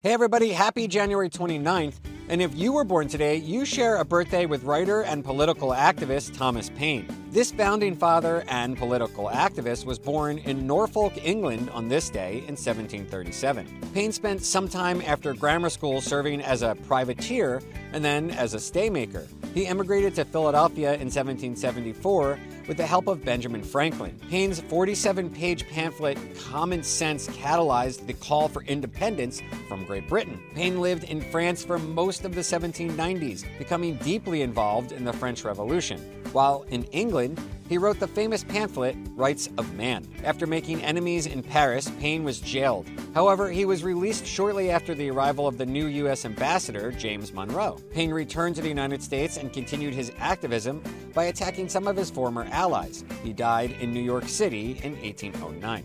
Hey, everybody, happy January 29th. And if you were born today, you share a birthday with writer and political activist Thomas Paine. This founding father and political activist was born in Norfolk, England on this day in 1737. Paine spent some time after grammar school serving as a privateer and then as a staymaker. He immigrated to Philadelphia in 1774 with the help of Benjamin Franklin. Paine's 47 page pamphlet, Common Sense, catalyzed the call for independence from Great Britain. Paine lived in France for most of the 1790s, becoming deeply involved in the French Revolution. While in England, he wrote the famous pamphlet, Rights of Man. After making enemies in Paris, Paine was jailed. However, he was released shortly after the arrival of the new U.S. ambassador, James Monroe. Paine returned to the United States and continued his activism by attacking some of his former allies. He died in New York City in 1809.